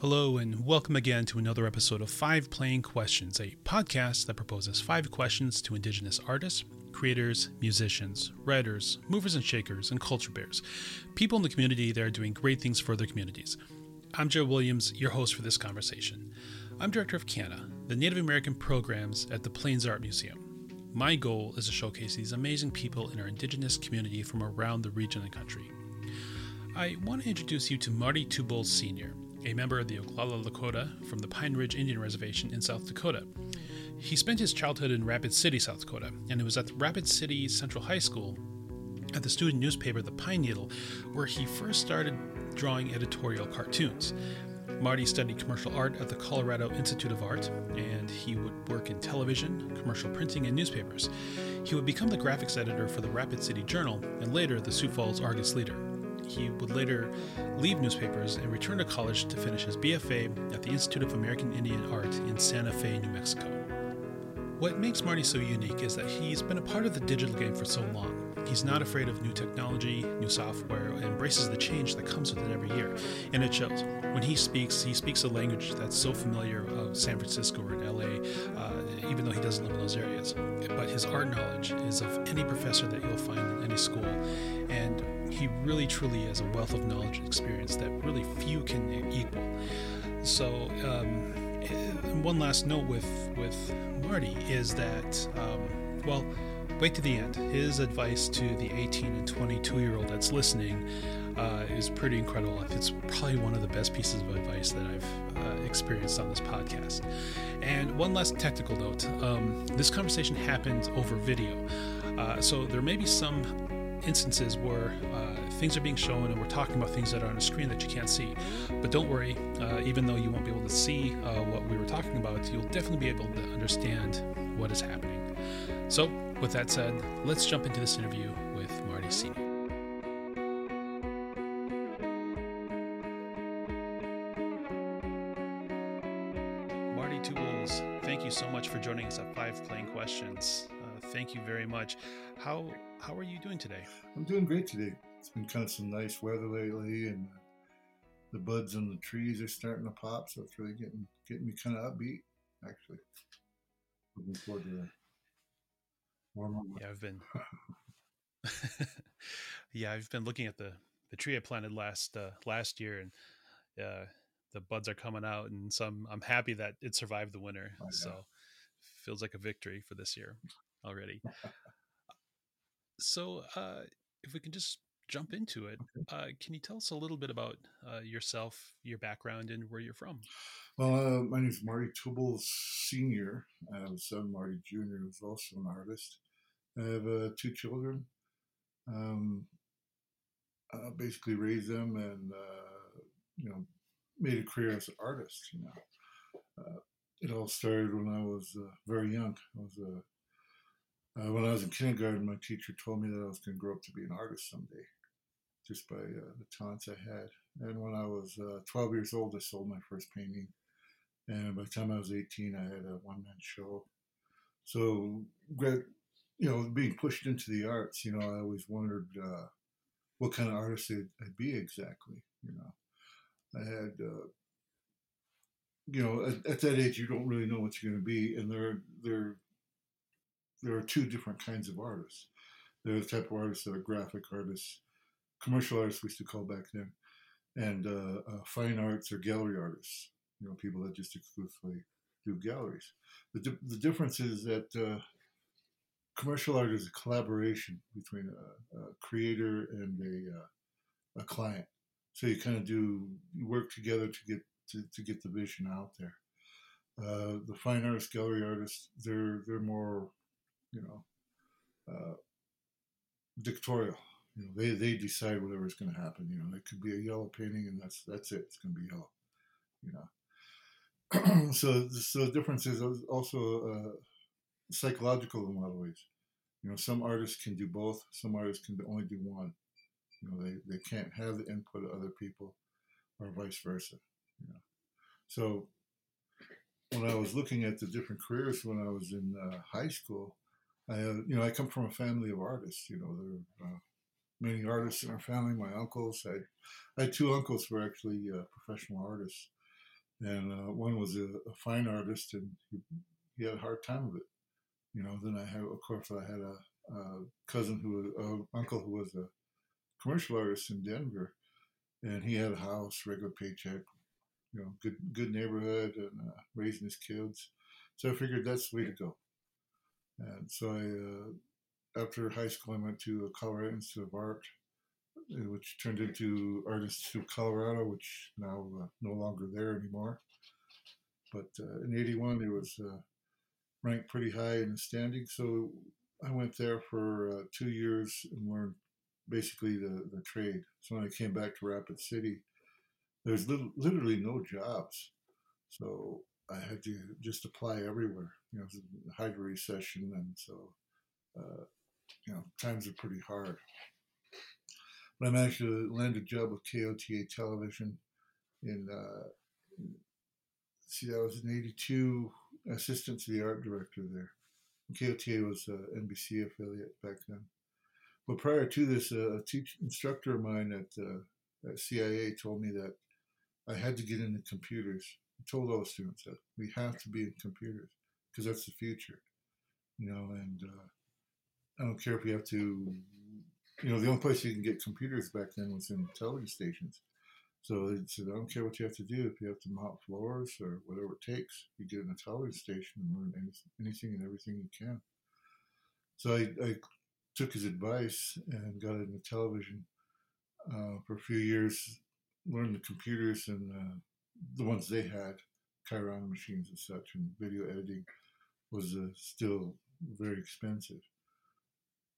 Hello, and welcome again to another episode of Five Playing Questions, a podcast that proposes five questions to Indigenous artists, creators, musicians, writers, movers and shakers, and culture bears, people in the community that are doing great things for their communities. I'm Joe Williams, your host for this conversation. I'm director of CANA, the Native American programs at the Plains Art Museum. My goal is to showcase these amazing people in our Indigenous community from around the region and country. I want to introduce you to Marty Two Bulls Sr., a member of the Oglala Lakota from the Pine Ridge Indian Reservation in South Dakota. He spent his childhood in Rapid City, South Dakota, and it was at Rapid City Central High School at the student newspaper The Pine Needle where he first started drawing editorial cartoons. Marty studied commercial art at the Colorado Institute of Art, and he would work in television, commercial printing, and newspapers. He would become the graphics editor for the Rapid City Journal and later the Sioux Falls Argus Leader. He would later leave newspapers and return to college to finish his BFA at the Institute of American Indian Art in Santa Fe, New Mexico. What makes Marty so unique is that he's been a part of the digital game for so long. He's not afraid of new technology, new software, and embraces the change that comes with it every year. And it shows. When he speaks, he speaks a language that's so familiar of San Francisco or in LA, uh, even though he doesn't live in those areas. But his art knowledge is of any professor that you'll find in any school. And he really truly has a wealth of knowledge and experience that really few can equal. So, um, one last note with with Marty is that, um, well, wait to the end. His advice to the 18 and 22 year old that's listening uh, is pretty incredible. It's probably one of the best pieces of advice that I've uh, experienced on this podcast. And one last technical note um, this conversation happened over video. Uh, so there may be some instances where uh, things are being shown and we're talking about things that are on a screen that you can't see. But don't worry, uh, even though you won't be able to see uh, what we were talking about, you'll definitely be able to understand what is happening. So, with that said, let's jump into this interview with Marty Sr. Marty Two Bulls, thank you so much for joining us at Five Playing Questions. Uh, thank you very much. How how are you doing today? I'm doing great today. It's been kind of some nice weather lately, and the buds on the trees are starting to pop, so it's really getting getting me kind of upbeat. Actually, looking forward to that. Warmer. Yeah, I've been. yeah, I've been looking at the the tree I planted last uh, last year, and uh, the buds are coming out, and some I'm, I'm happy that it survived the winter. Oh, so feels like a victory for this year already. so, uh, if we can just jump into it, uh, can you tell us a little bit about uh, yourself, your background, and where you're from? Well, uh, my name is Marty Two Bulls Senior. I have a son, Marty Junior, who's also an artist. I have uh, two children. Um, I basically raised them and uh, you know made a career as an artist. You know, uh, it all started when I was uh, very young. I was uh, uh, when I was in kindergarten. My teacher told me that I was going to grow up to be an artist someday, just by uh, the talents I had. And when I was 12 years old, I sold my first painting. And by the time I was 18, I had a one man show. So, you know, being pushed into the arts, you know, I always wondered uh, what kind of artist I'd, I'd, be exactly. You know, I had, uh, you know, at, at, that age, you don't really know what you're going to be, and there, there, there are two different kinds of artists. There are the type of artists that are graphic artists, commercial artists we used to call back then, and uh, uh fine arts or gallery artists. You know, people that just exclusively do galleries. The, di- the difference is that uh, commercial art is a collaboration between a, a creator and a, uh, a client. So you kind of do you work together to get to, to get the vision out there. Uh, the fine artists, gallery artists, they're they're more, you know, uh, dictatorial. You know, they they decide whatever is going to happen. You know, it could be a yellow painting, and that's that's it. It's going to be yellow. You know. so so the difference is also uh, psychological in a lot of ways. You know, some artists can do both. Some artists can only do one. You know, they, they can't have the input of other people, or vice versa. You know, so when I was looking at the different careers when I was in uh, high school, I you know I come from a family of artists. You know, there are uh, many artists in our family. My uncles, I, I had two uncles who were actually uh, professional artists. and uh, one was a, a, fine artist, and he, he, had a hard time with it. You know, then I had, of course, I had a, a cousin who was, uncle who was a commercial artist in Denver, and he had a house, regular paycheck, you know, good good neighborhood, and uh, raising his kids. So I figured that's the way to go. And so I, uh, after high school, I went to Colorado Institute of Art, uh, which turned into Artists of Colorado, which now uh, no longer there anymore. But in '81, it was ranked pretty high in the standing. So I went there for uh, two years and learned basically the, the trade. So when I came back to Rapid City, there was little, literally no jobs. So I had to just apply everywhere. You know, it was a hydro recession, and so uh, you know times are pretty hard. But I managed to land a job with KOTA Television in. Uh, see, I was in '82, assistant to the art director there. KOTA was an NBC affiliate back then. But prior to this, uh, a teach instructor of mine at, uh, at CIA told me that I had to get into computers. I told all the students that we have to be in computers because that's the future, you know. And uh, I don't care if you have to, you know, the only place you can get computers back then was in television stations. So they said, I don't care what you have to do. If you have to mop floors or whatever it takes, you get in a television station and learn anything and everything you can. So I, I took his advice and got into television uh, for a few years, learned the computers and uh, the ones they had, Chyron machines and such, and video editing was uh, still very expensive.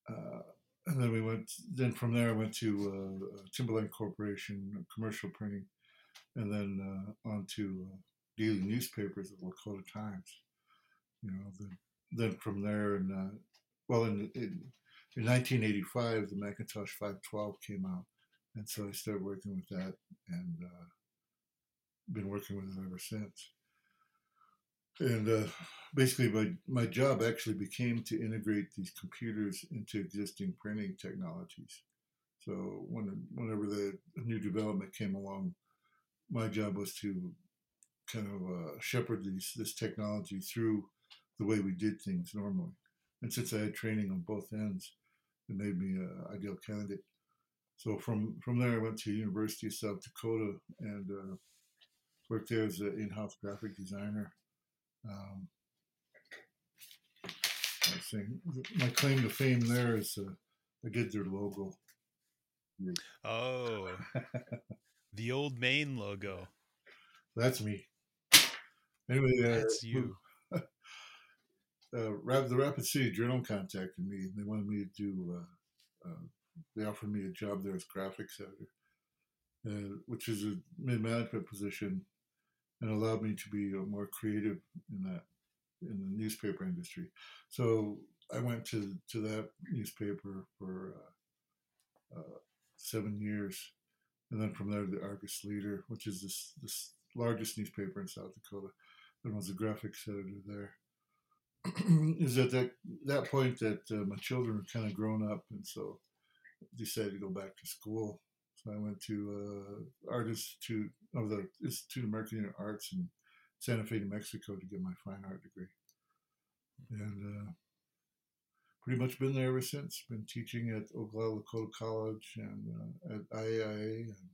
Uh, and then we went. Then from there, I went to uh, Timberland Corporation, commercial printing, and then uh, on to uh, daily newspapers, the Lakota Times. You know, the, then from there, and well, in, in, in 1985, the Macintosh 512 came out, and so I started working with that, and been working with it ever since. And uh, basically, my, my job actually became to integrate these computers into existing printing technologies. So when, whenever the new development came along, my job was to kind of uh, shepherd these, this technology through the way we did things normally. And since I had training on both ends, it made me an ideal candidate. So from, from there, I went to University of South Dakota and uh, worked there as an in-house graphic designer um. My claim to fame there is uh, I did their logo. Oh, the old main logo. That's me. Anyway, uh, that's you. uh, the Rapid City Journal contacted me. They wanted me to do. Uh, uh, they offered me a job there as graphics editor, uh, which is a mid management position and allowed me to be more creative in that in the newspaper industry. So I went to to that newspaper for uh, uh, seven years, and then from there to the Argus Leader, which is this this largest newspaper in South Dakota, and was a graphics editor there. is at that that point that uh, my children were kind of grown up, and so decided to go back to school. So I went to uh, Art Institute of the Institute of Marketing Arts in Santa Fe, New Mexico, to get my fine art degree, and uh, pretty much been there ever since. Been teaching at Oglala Lakota College and uh, at IAIA, and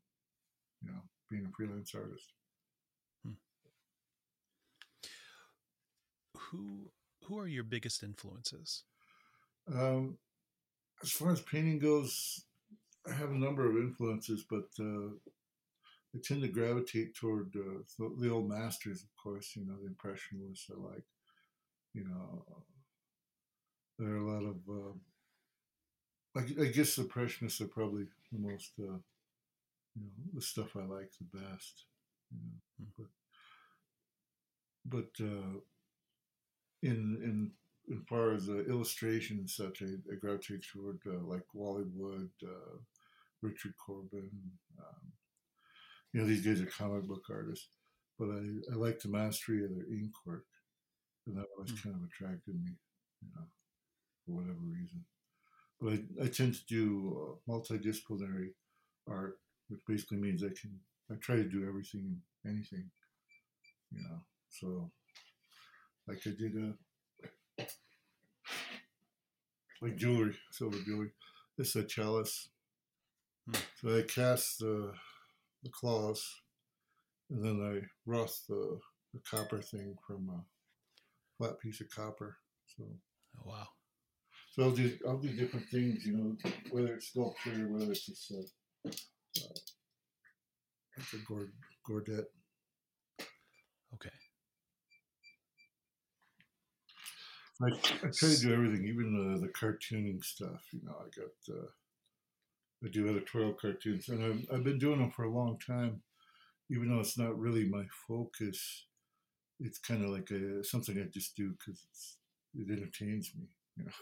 you know, being a freelance artist. Hmm. Who who are your biggest influences? Um, as far as painting goes, I have a number of influences, but uh, I tend to gravitate toward uh, the, old masters, of course. You know, the impressionists. I like. You know, there are a lot of. Uh, I, I, guess the impressionists are probably the most. Uh, you know, the stuff I like the best. You know, mm-hmm. but but uh, in in as far as uh, illustration and such, I, I gravitate toward uh, like Wally Wood, uh, Richard Corbin. Um, you know, these guys are comic book artists, but I, I like the mastery of their ink work, and that always mm. kind of attracted me, you know, for whatever reason. But I, I tend to do uh, multidisciplinary art, which basically means I can I try to do everything and anything. you know. So, like I did a like jewelry, silver jewelry. This is a chalice. So I cast the the claws, and then I rust the, the copper thing from a flat piece of copper. So Oh, wow. so I'll do I'll do different things, you know, whether it's sculpture, or whether it's just a, uh, like a gord, gordet. Okay. I, I try to do everything, even the, the cartooning stuff. You know, I got uh, I do editorial cartoons, and I've, I've been doing them for a long time. Even though it's not really my focus, it's kind of like a, something I just do because it entertains me. You know,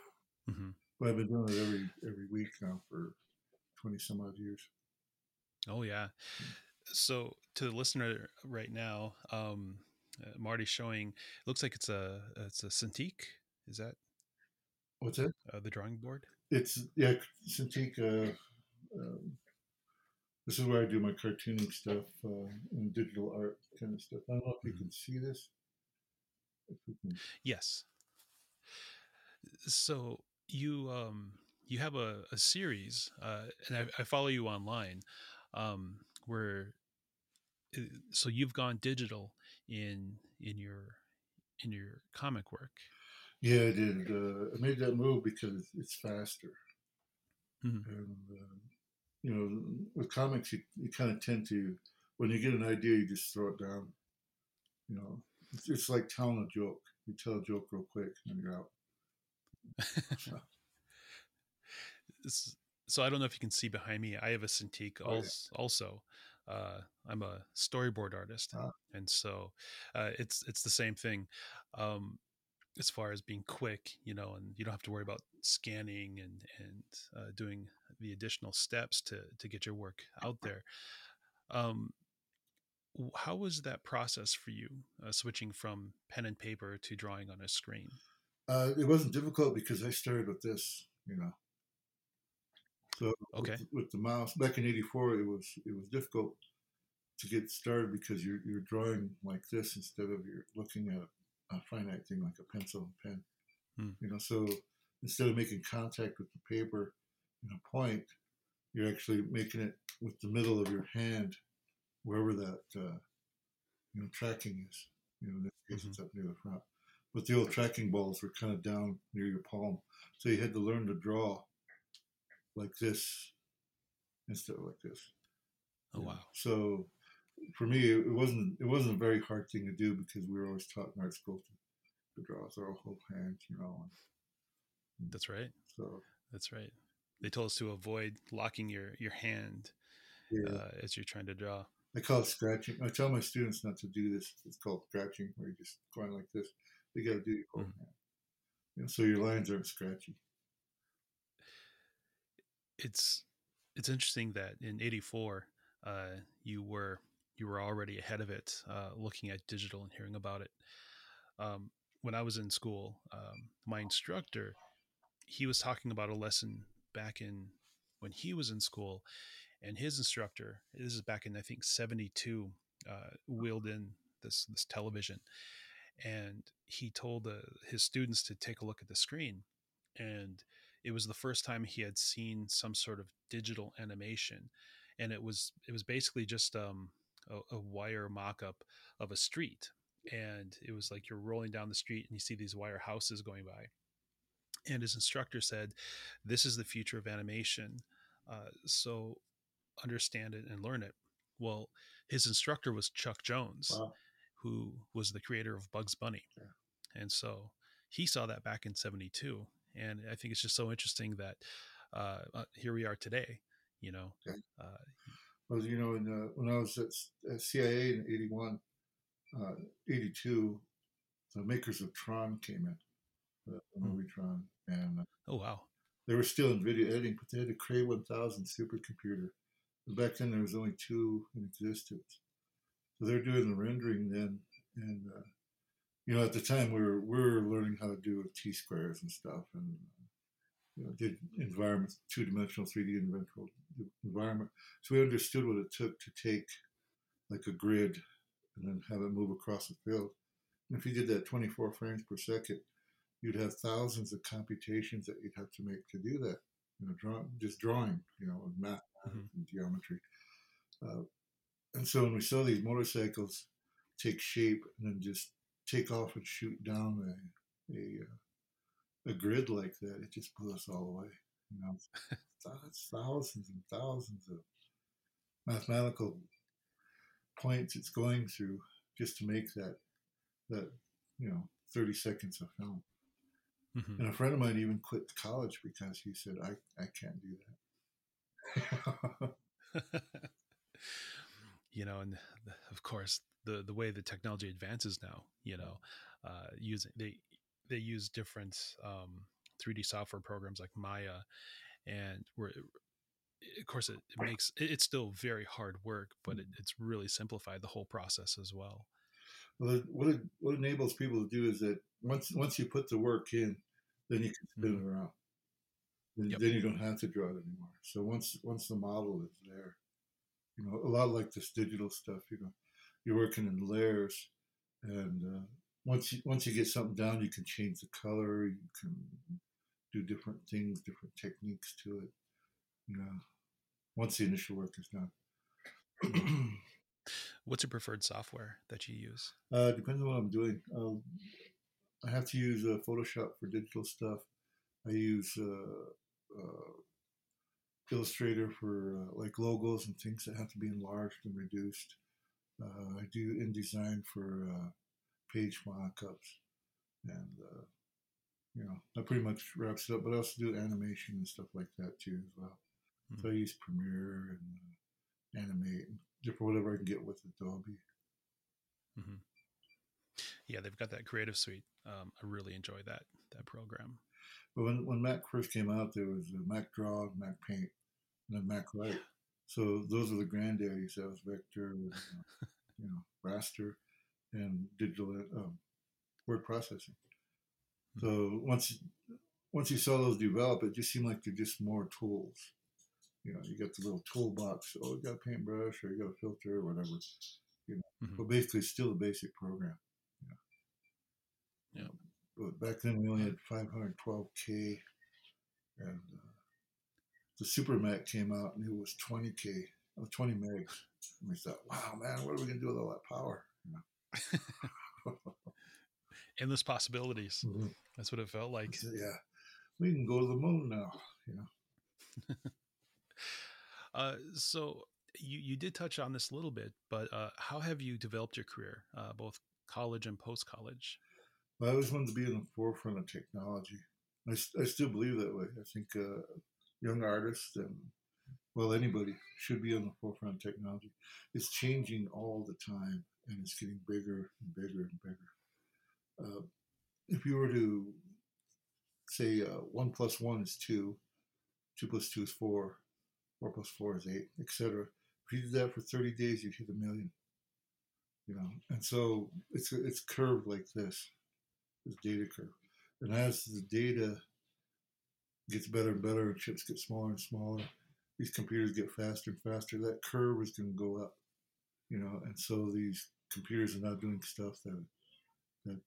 hmm but I've been doing it every every week now for twenty some odd years. Oh yeah. So to the listener right now, um, uh, Marty's showing. It looks like it's a it's a Cintiq. Is that What's that? uh, the drawing board? It's yeah, Cintiq. Uh, um, this is where I do my cartooning stuff uh, and digital art kind of stuff. I don't know if you Mhm. can see this. Can, Yes. So you um you have a, a series, uh, and I, I follow you online, um, where uh, so you've gone digital in in your in your comic work. yeah, I did. Uh, I made that move because it's faster, Mhm. and uh, you know, with comics, you, you kind of tend to when you get an idea, you just throw it down. You know, it's, it's like telling a joke. You tell a joke real quick, and you're out. So I don't know if you can see behind me. I have a Cintiq Oh, yeah. also. Uh, I'm a storyboard artist, Ah. and so uh, it's it's the same thing. Um, as far as being quick, you know, and you don't have to worry about scanning and and uh, doing the additional steps to to get your work out there. Um, how was that process for you, uh, switching from pen and paper to drawing on a screen? Uh, it wasn't difficult because I started with this, you know. So Okay. with, with the mouse back in '84, it was it was difficult to get started because you're you're drawing like this instead of you're looking at a finite thing like a pencil and pen. Hmm. You know, so instead of making contact with the paper a point, you're actually making it with the middle of your hand, wherever that uh, you know tracking is. You know, in this case, it's up near the front. But the old tracking balls were kind of down near your palm, so you had to learn to draw like this instead of like this. Oh wow. So for me, it wasn't it wasn't a very hard thing to do because we were always taught in art school to, to draw with our whole hand, you know. And That's right. so That's right. They told us to avoid locking your your hand yeah, uh, as you're trying to draw. I call it scratching. I tell my students not to do this. It's called scratching, where you're just going like this. They got to do your whole Mhm. hand, you know, so your lines aren't scratchy. It's it's interesting that in '84 uh, you were you were already ahead of it, uh, looking at digital and hearing about it. Um, when I was in school, um, my instructor he was talking about a lesson back in when he was in school, and his instructor this is back in I think '72 uh, wheeled in this this television, and he told uh, his students to take a look at the screen, and it was the first time he had seen some sort of digital animation, and it was it was basically just um, a, a wire mock-up of a street, and it was like you're rolling down the street and you see these wire houses going by, and his instructor said, "This is the future of animation, uh, so understand it and learn it." Well, his instructor was Chuck Jones Wow. who was the creator of Bugs Bunny. Yeah. And so he saw that back in 72. And I think it's just so interesting that uh, uh, here we are today, you know. Uh, Well, you know, in, uh, when I was at, at CIA in 81, uh, 82, the makers of Tron came in, the Hmm. movie Tron. And uh, oh, wow. they were still in video editing, but they had a Cray 1000 supercomputer. And back then, there was only two in existence. So they're doing the rendering then, and uh, you know, at the time we were we were learning how to do T squares and stuff, and you know, did environments, two dimensional, three D environment. So we understood what it took to take like a grid and then have it move across the field. And if you did that 24 frames per second, you'd have thousands of computations that you'd have to make to do that. You know, draw, just drawing, you know, math mm-hmm. and geometry. Uh, and so when we saw these motorcycles take shape and then just take off and shoot down a a, uh, a grid like that, it just blew us all away. You know, it's thousands and thousands of mathematical points it's going through just to make that that you know 30 seconds of film. Mm-hmm. And a friend of mine even quit college because he said, "I I can't do that." you know, and of course, the the way the technology advances now, you know, uh, using they they use different um, 3D software programs like Maya, and we're of course it, it makes it's still very hard work, but it, it's really simplified the whole process as well. Well, what it, what enables people to do is that once once you put the work in, then you can spin mm-hmm. it around. Then, yep. then you don't have to draw it anymore. So once once the model is there, you know, a lot like this digital stuff. You know, you're working in layers, and uh, once you once you get something down, you can change the color. You can do different things, different techniques to it. You know, once the initial work is done. What's your preferred software that you use? Uh, depends on what I'm doing. Um, I have to use uh, Photoshop for digital stuff. I use uh, uh Illustrator for uh, like logos and things that have to be enlarged and reduced. Uh, I do InDesign for page mockups, and you know that pretty much wraps it up. But I also do animation and stuff like that too as well. Mm-hmm. So I use Premiere and Animate and for whatever I can get with Adobe. Mm-hmm. Yeah, they've got that Creative Suite. Um, I really enjoy that that program. But when when Mac first came out, there was Mac Draw, Mac Paint, and then Mac Write. So those are the granddaddies. That was Vector, uh, you know, Raster, and digital um, word processing. Mm-hmm. So once once you saw those develop, it just seemed like they're just more tools you know, you got the little toolbox. Oh, you got a paintbrush or you got a filter or whatever. You know, mm-hmm. but basically, still a basic program. Yeah. But back then, we only had 512k, and uh, the Super Mac came out, and it was 20k, oh, 20 megs. And we thought, wow, man, what are we gonna do with all that power? You know? Endless possibilities. Mm-hmm. That's what it felt like. Yeah, we can go to the moon now. You know. Uh, so you you did touch on this a little bit, but uh, how have you developed your career, uh, both college and post college? I always wanted to be in the forefront of technology. I, I still believe that way. I think uh, young artists and well anybody should be on the forefront of technology. It's changing all the time, and it's getting bigger and bigger and bigger. Uh, if you were to say uh, one plus one is two, two plus two is four, four plus four is eight, etc. If you did that for 30 days, you'd hit a million. You know, and so it's it's curved like this, this data curve. And as the data gets better and better, and chips get smaller and smaller, these computers get faster and faster. That curve is going to go up. You know, and so these computers are now doing stuff that that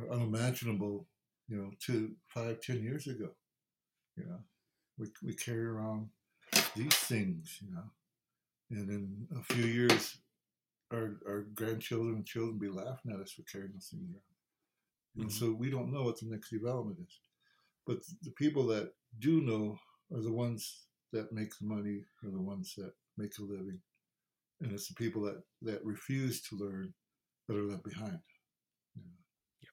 are unimaginable. You know, two, five, ten years ago. You know, we we carry around these things, you know. And in a few years, our, our grandchildren and children be laughing at us for carrying those things around. Mm-hmm. And so we don't know what the next development is. But the people that do know are the ones that make the money, are the ones that make a living. And it's the people that, that refuse to learn that are left behind. You know? yep.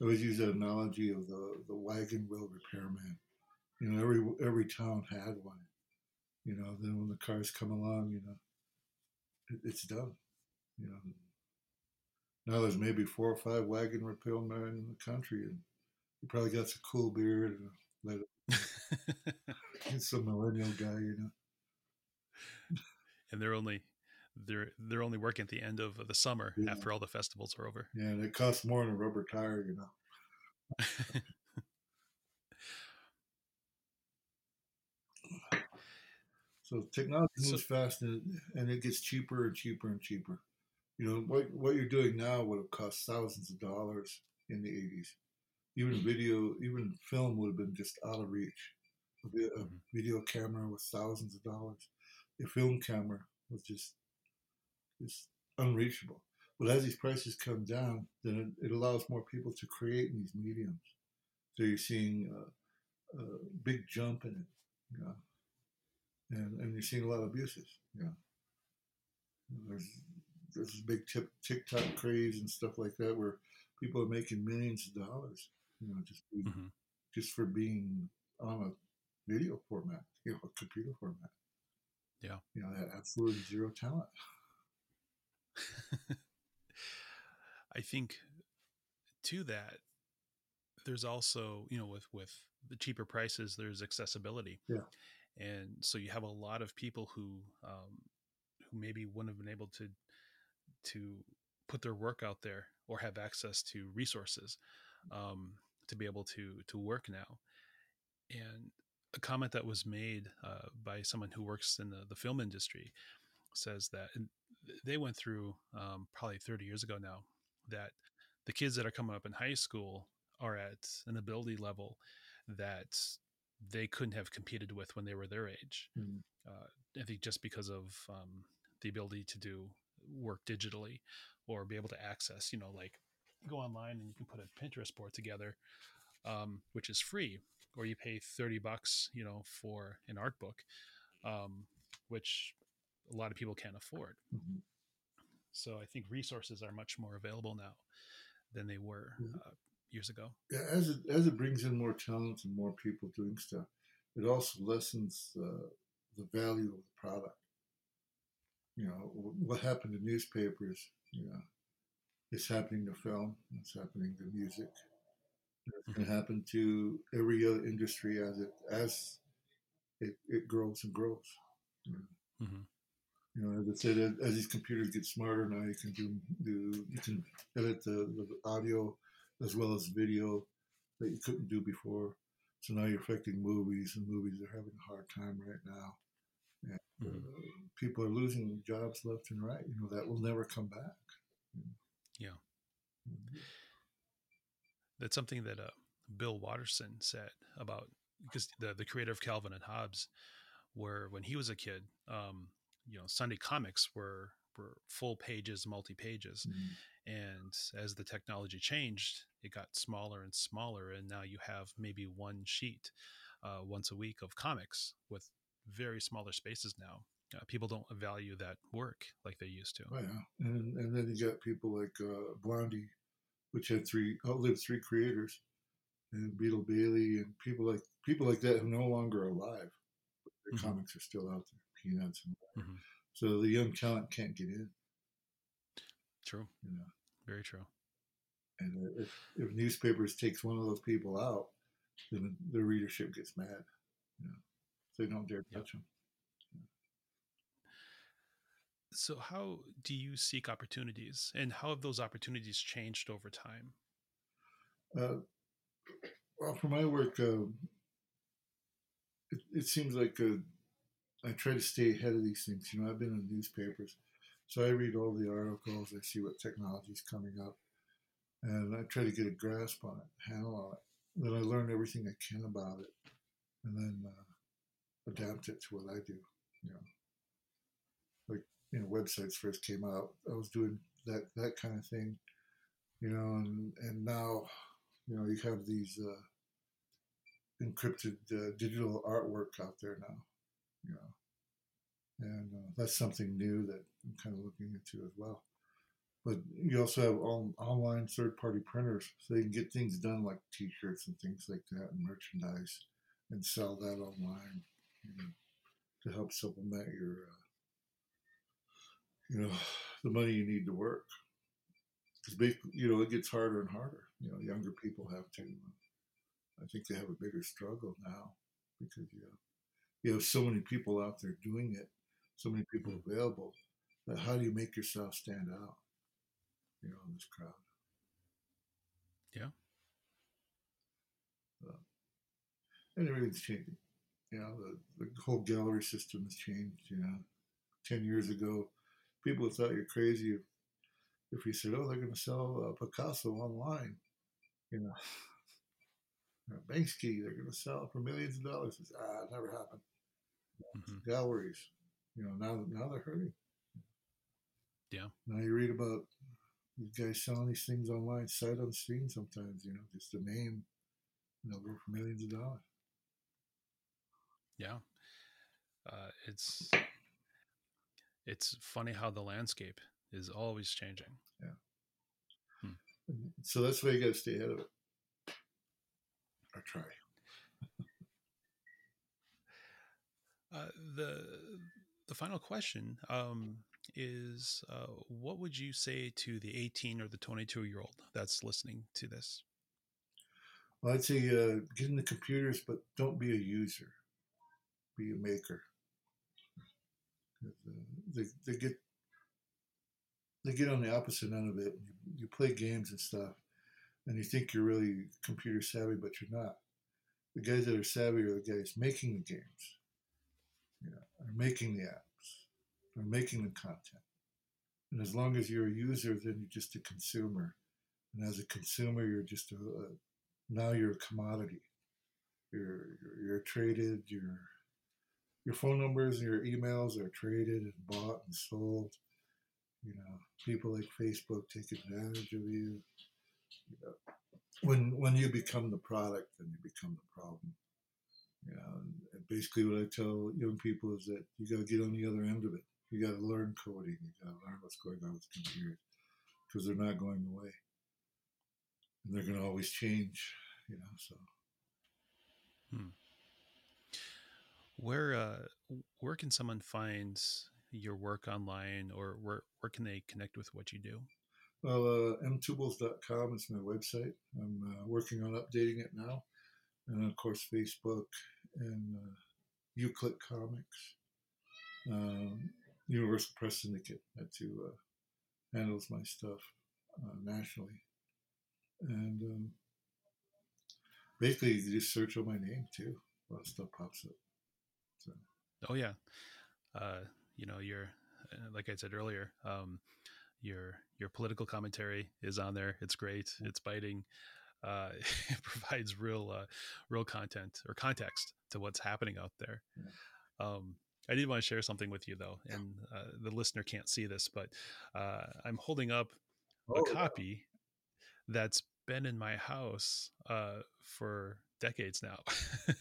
I always use that analogy of the, the wagon wheel repairman. You know, every every town had one you know, then when the cars come along, you know, it, it's done. You know, now there's maybe four or five wagon repair men in the country, and he probably got some cool beard and. He's some millennial guy, you know. And they're only they're they're only working at the end of the summer yeah. after all the festivals are over. Yeah, and it costs more than a rubber tire, you know. So technology moves so, fast and, and it gets cheaper and cheaper and cheaper. You know what what you're doing now would have cost thousands of dollars in the 80s. Even video, even film would have been just out of reach. A, Mhm. video camera was thousands of dollars. A film camera was just just unreachable. But as these prices come down, then it, it allows more people to create in these mediums. So you're seeing a, a big jump in it, you know, and and you're seeing a lot of abuses, you know. There's there's this big tip, TikTok craze and stuff like that where people are making millions of dollars, you know, just Mhm. just for being on a video format, you know, a computer format. Yeah. You know, that absolutely zero talent. I think to that, there's also you know with with the cheaper prices, there's accessibility. Yeah. and so you have a lot of people who um, who maybe wouldn't have been able to to put their work out there or have access to resources um, to be able to to work now. And a comment that was made uh, by someone who works in the, the film industry says that and they went through um, probably 30 years ago now that the kids that are coming up in high school are at an ability level that they couldn't have competed with when they were their age. Mhm. Uh, I think just because of um, the ability to do work digitally or be able to access, you know, like go online and you can put a Pinterest board together, um, which is free, or you pay 30 bucks, you know, for an art book, um, which a lot of people can't afford. Mhm. So I think resources are much more available now than they were Mhm. uh, years ago. Yeah, as it as it brings in more talent and more people doing stuff, it also lessens uh, the value of the product. You know what happened to newspapers. You know, it's happening to film. It's happening to music. It's going to happen to every other industry as it as it, it grows and grows. You know, hmm you know, as I said, as, as these computers get smarter now, you can do do you can edit the, the audio as well as video that you couldn't do before. So now you're affecting movies, and movies are having a hard time right now. Mhm. uh, people are losing jobs left and right. You know that will never come back. Yeah. Mhm. That's something that uh, Bill Watterson said about because the the creator of Calvin and Hobbes, where when he was a kid, um, you know, Sunday comics were were full pages, multi pages, Mhm. and as the technology changed, it got smaller and smaller, and now you have maybe one sheet uh, once a week of comics with very smaller spaces now. Uh, people don't value that work like they used to. Oh yeah, and and then you got people like uh, Blondie, which had three outlived three creators, and Beetle Bailey, and people like people like that who are no longer alive. Their Mhm. comics are still out there, Peanuts, and Mhm. so the young talent can't get in. True, You know, very true. and if if newspapers takes one of those people out, then the readership gets mad. You know, they don't dare touch them. So, how do you seek opportunities, and how have those opportunities changed over time? Uh, well, for my work, uh, it, it seems like uh, I try to stay ahead of these things. You know, I've been in newspapers, so I read all the articles. I see what technology is coming up, and I try to get a grasp on it, handle on it. Then I learn everything I can about it, and then uh, adapt it to what I do. You know, like you know, websites first came out. I was doing that that kind of thing. You know, and and now you know, you have these uh, encrypted uh, digital artwork out there now, you know, and uh, that's something new that I'm kind of looking into as well. But you also have on, online third-party printers, so you can get things done like T-shirts and things like that, and merchandise, and sell that online to help supplement your, uh, you know, the money you need to work because you know it gets harder and harder. You know, younger people have to. I think they have a bigger struggle now because you know, you have so many people out there doing it, so many people available. That how do you make yourself stand out? You know, in this crowd. Yeah. Uh, and everything's changing. You know, the, the whole gallery system has changed. You know, ten years ago, people thought you're crazy if you said, "Oh, they're going to sell uh, Picasso online," you know, Banksy, they're going to sell for millions of dollars. It's, ah, it never happened. Mm-hmm. Galleries, you know, now now they're hurting. Yeah. Now you read about these guys selling these things online, sight unseen sometimes, you know, just a name, you know, worth millions of dollars. Yeah. Uh, it's it's funny how the landscape is always changing. Yeah. Hmm. So that's why you got to stay ahead of it. Or try. uh, the the final question um, is uh, what would you say to the 18 or the 22 year old that's listening to this? Well, I'd say uh, get the computers, but don't be a user. Be a maker. Uh, they, they get they get on the opposite end of it. You, you play games and stuff, and you think you're really computer savvy, but you're not. The guys that are savvy are the guys making the games, know, are making the apps, are making the content. And as long as you're a user, then you're just a consumer. And as a consumer, you're just a, a now you're a commodity. You're, you're, you're traded. Your your phone numbers and your emails are traded and bought and sold. You know, people like Facebook take advantage of you. you know, when when you become the product, then you become the problem. You know, and basically what I tell young people is that you got to get on the other end of it. You got to learn coding. You got to learn what's going on with computers because they're not going away, and they're going to always change. You know, so. Hmm. Where uh, where can someone find your work online, or where where can they connect with what you do? Well, uh, mtwobulls.com is my website. I'm uh, working on updating it now, and of course Facebook and uh, Euclid Comics, um, Universal Press Syndicate. That too uh, handles my stuff uh, nationally, and um, basically you just search on my name too. A lot of stuff pops up. Oh yeah, uh, you know you're uh, like I said earlier. Um, your your political commentary is on there. It's great. It's biting. Uh, it provides real uh, real content or context to what's happening out there. Um, I did want to share something with you though, and uh, the listener can't see this, but uh, I'm holding up oh, a copy that's been in my house uh, for decades now.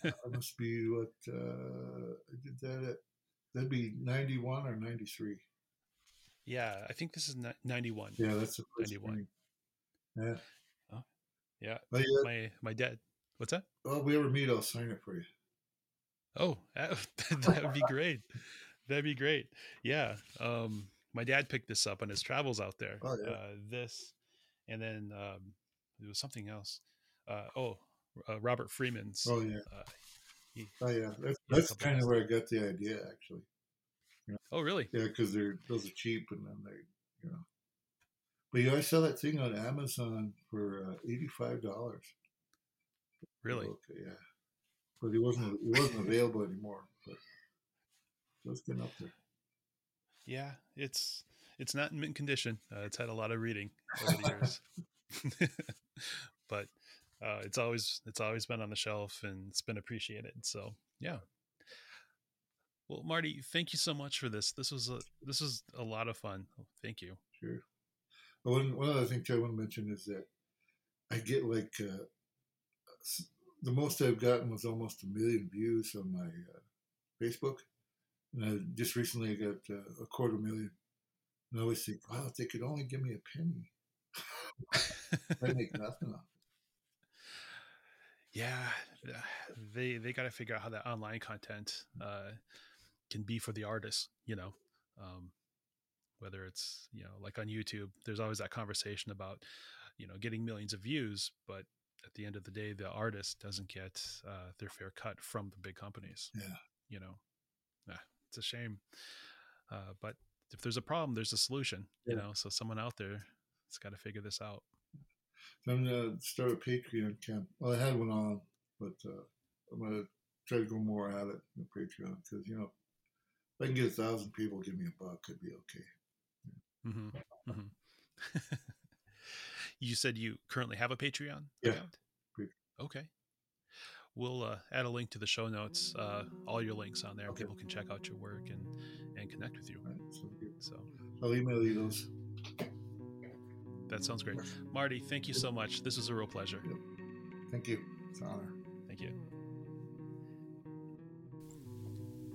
that must be what uh, I did that at. That'd be 91 or 93. Yeah, I think this is 91. Yeah, that's the 91. Yeah. Oh, yeah. yeah. My my dad. What's that? Well, we ever meet, I'll sign it for you. Oh, that would be great. That'd be great. Yeah. Um, my dad picked this up on his travels out there. Oh, yeah. Uh, this, and then um, there was something else. Uh, oh, uh, Robert Freeman's. Oh yeah. Uh, he, oh yeah. That's, that's kind of where I got the idea, actually. You know? Oh really? Yeah, because they're those are cheap, and then they, you know. But yeah, I saw that thing on Amazon for uh, eighty five dollars. Really? Okay, yeah. But it wasn't it wasn't available anymore. But it's been up there. Yeah, it's it's not in mint condition. Uh, it's had a lot of reading over the years, but uh, it's always it's always been on the shelf and it's been appreciated. So yeah. Well, Marty, thank you so much for this. This was a this was a lot of fun. Thank you. Sure. Well, one one other thing I want to mention is that I get like uh, the most I've gotten was almost a million views on my uh, Facebook, and I, just recently I got uh, a quarter million. And I always think, wow, if they could only give me a penny, I make nothing off yeah they they got to figure out how that online content uh, can be for the artist you know um, whether it's you know like on youtube there's always that conversation about you know getting millions of views but at the end of the day the artist doesn't get uh, their fair cut from the big companies yeah. you know? Yeah, it's a shame. Uh, but if there's a problem there's a solution yeah. you know? So someone out there has got to figure this out i'm going to start a patreon camp well i had one on but uh, i'm going to try to go more at it in patreon because you know if I can get a thousand people give me a buck, it'd be okay. Mm-hmm. Mm-hmm. you said you currently have a Patreon yeah. account? Okay. We'll uh, add a link to the show notes, uh, all your links on there. Okay. People can check out your work and, and connect with you. Right, so I'll email you those. That sounds great. Marty, thank you so much. This was a real pleasure. Thank you. It's an honor. Thank you.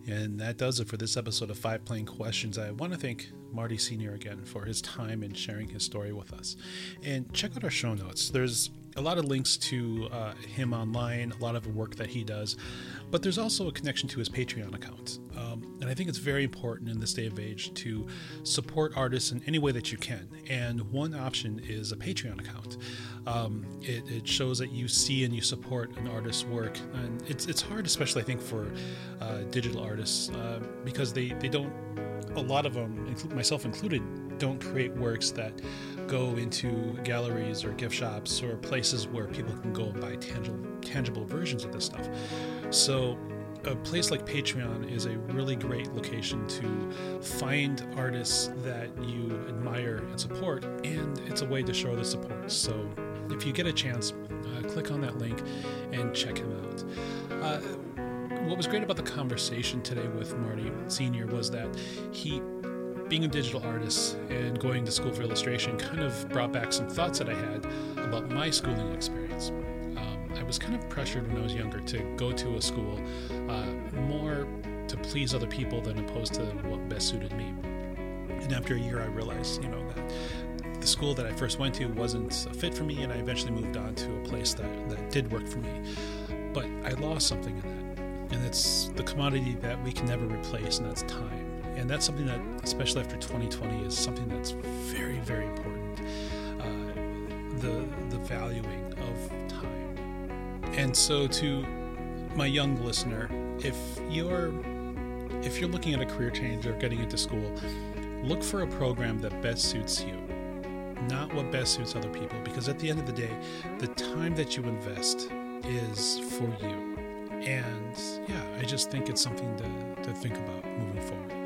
And that does it for this episode of Five Plain Questions. I want to thank Marty Sr. again for his time and sharing his story with us. And check out our show notes. There's a lot of links to uh, him online, a lot of the work that he does, but there's also a connection to his Patreon account. Um, and I think it's very important in this day of age to support artists in any way that you can. And one option is a Patreon account. Um, it, it, shows that you see and you support an artist's work. And it's, it's hard, especially I think for uh, digital artists, uh, because they, they don't, a lot of them, myself included, don't create works that go into galleries or gift shops or places where people can go and buy tangible tangible versions of this stuff. So a place like Patreon is a really great location to find artists that you admire and support, and it's a way to show the support. So if you get a chance, uh, click on that link and check him out. Uh, what was great about the conversation today with Marty Sr. was that he being a digital artist and going to school for illustration kind of brought back some thoughts that I had about my schooling experience. Um, I was kind of pressured when I was younger to go to a school uh, more to please other people than opposed to what best suited me. And after a year, I realized, you know, that the school that I first went to wasn't a fit for me, and I eventually moved on to a place that, that did work for me. But I lost something in that, and it's the commodity that we can never replace, and that's time and that's something that, especially after 2020, is something that's very, very important. Uh, the the valuing of time. And so, to my young listener, if you're if you're looking at a career change or getting into school, look for a program that best suits you, not what best suits other people. Because at the end of the day, the time that you invest is for you. And yeah, I just think it's something to, to think about moving forward.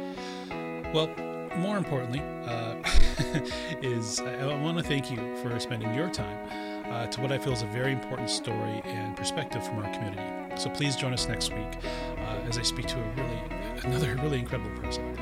Well, more importantly, uh, is I, want to thank you for spending your time uh, to what I feel is a very important story and perspective from our community. So please join us next week uh, as I speak to a really another really incredible person.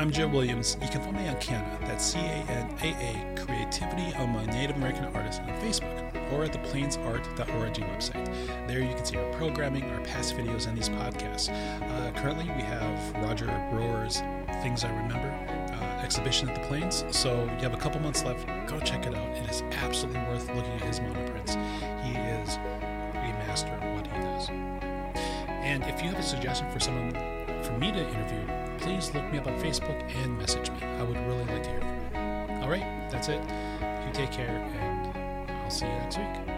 I'm Joe Williams. You can find me on CANAA, that's C A N A A Creativity Among Native American Artists on Facebook or at the plainsart.org website. There you can see our programming, our past videos, and these podcasts. Uh, currently, we have Roger Broer's Things I Remember uh, exhibition at the Plains, so you have a couple months left. Go check it out. It is absolutely worth looking at his monoprints. He is a master at what he does. And if you have a suggestion for someone for me to interview, please look me up on Facebook and message me. I would really like to hear from you. All right, that's it. You take care, and I'll see you next week.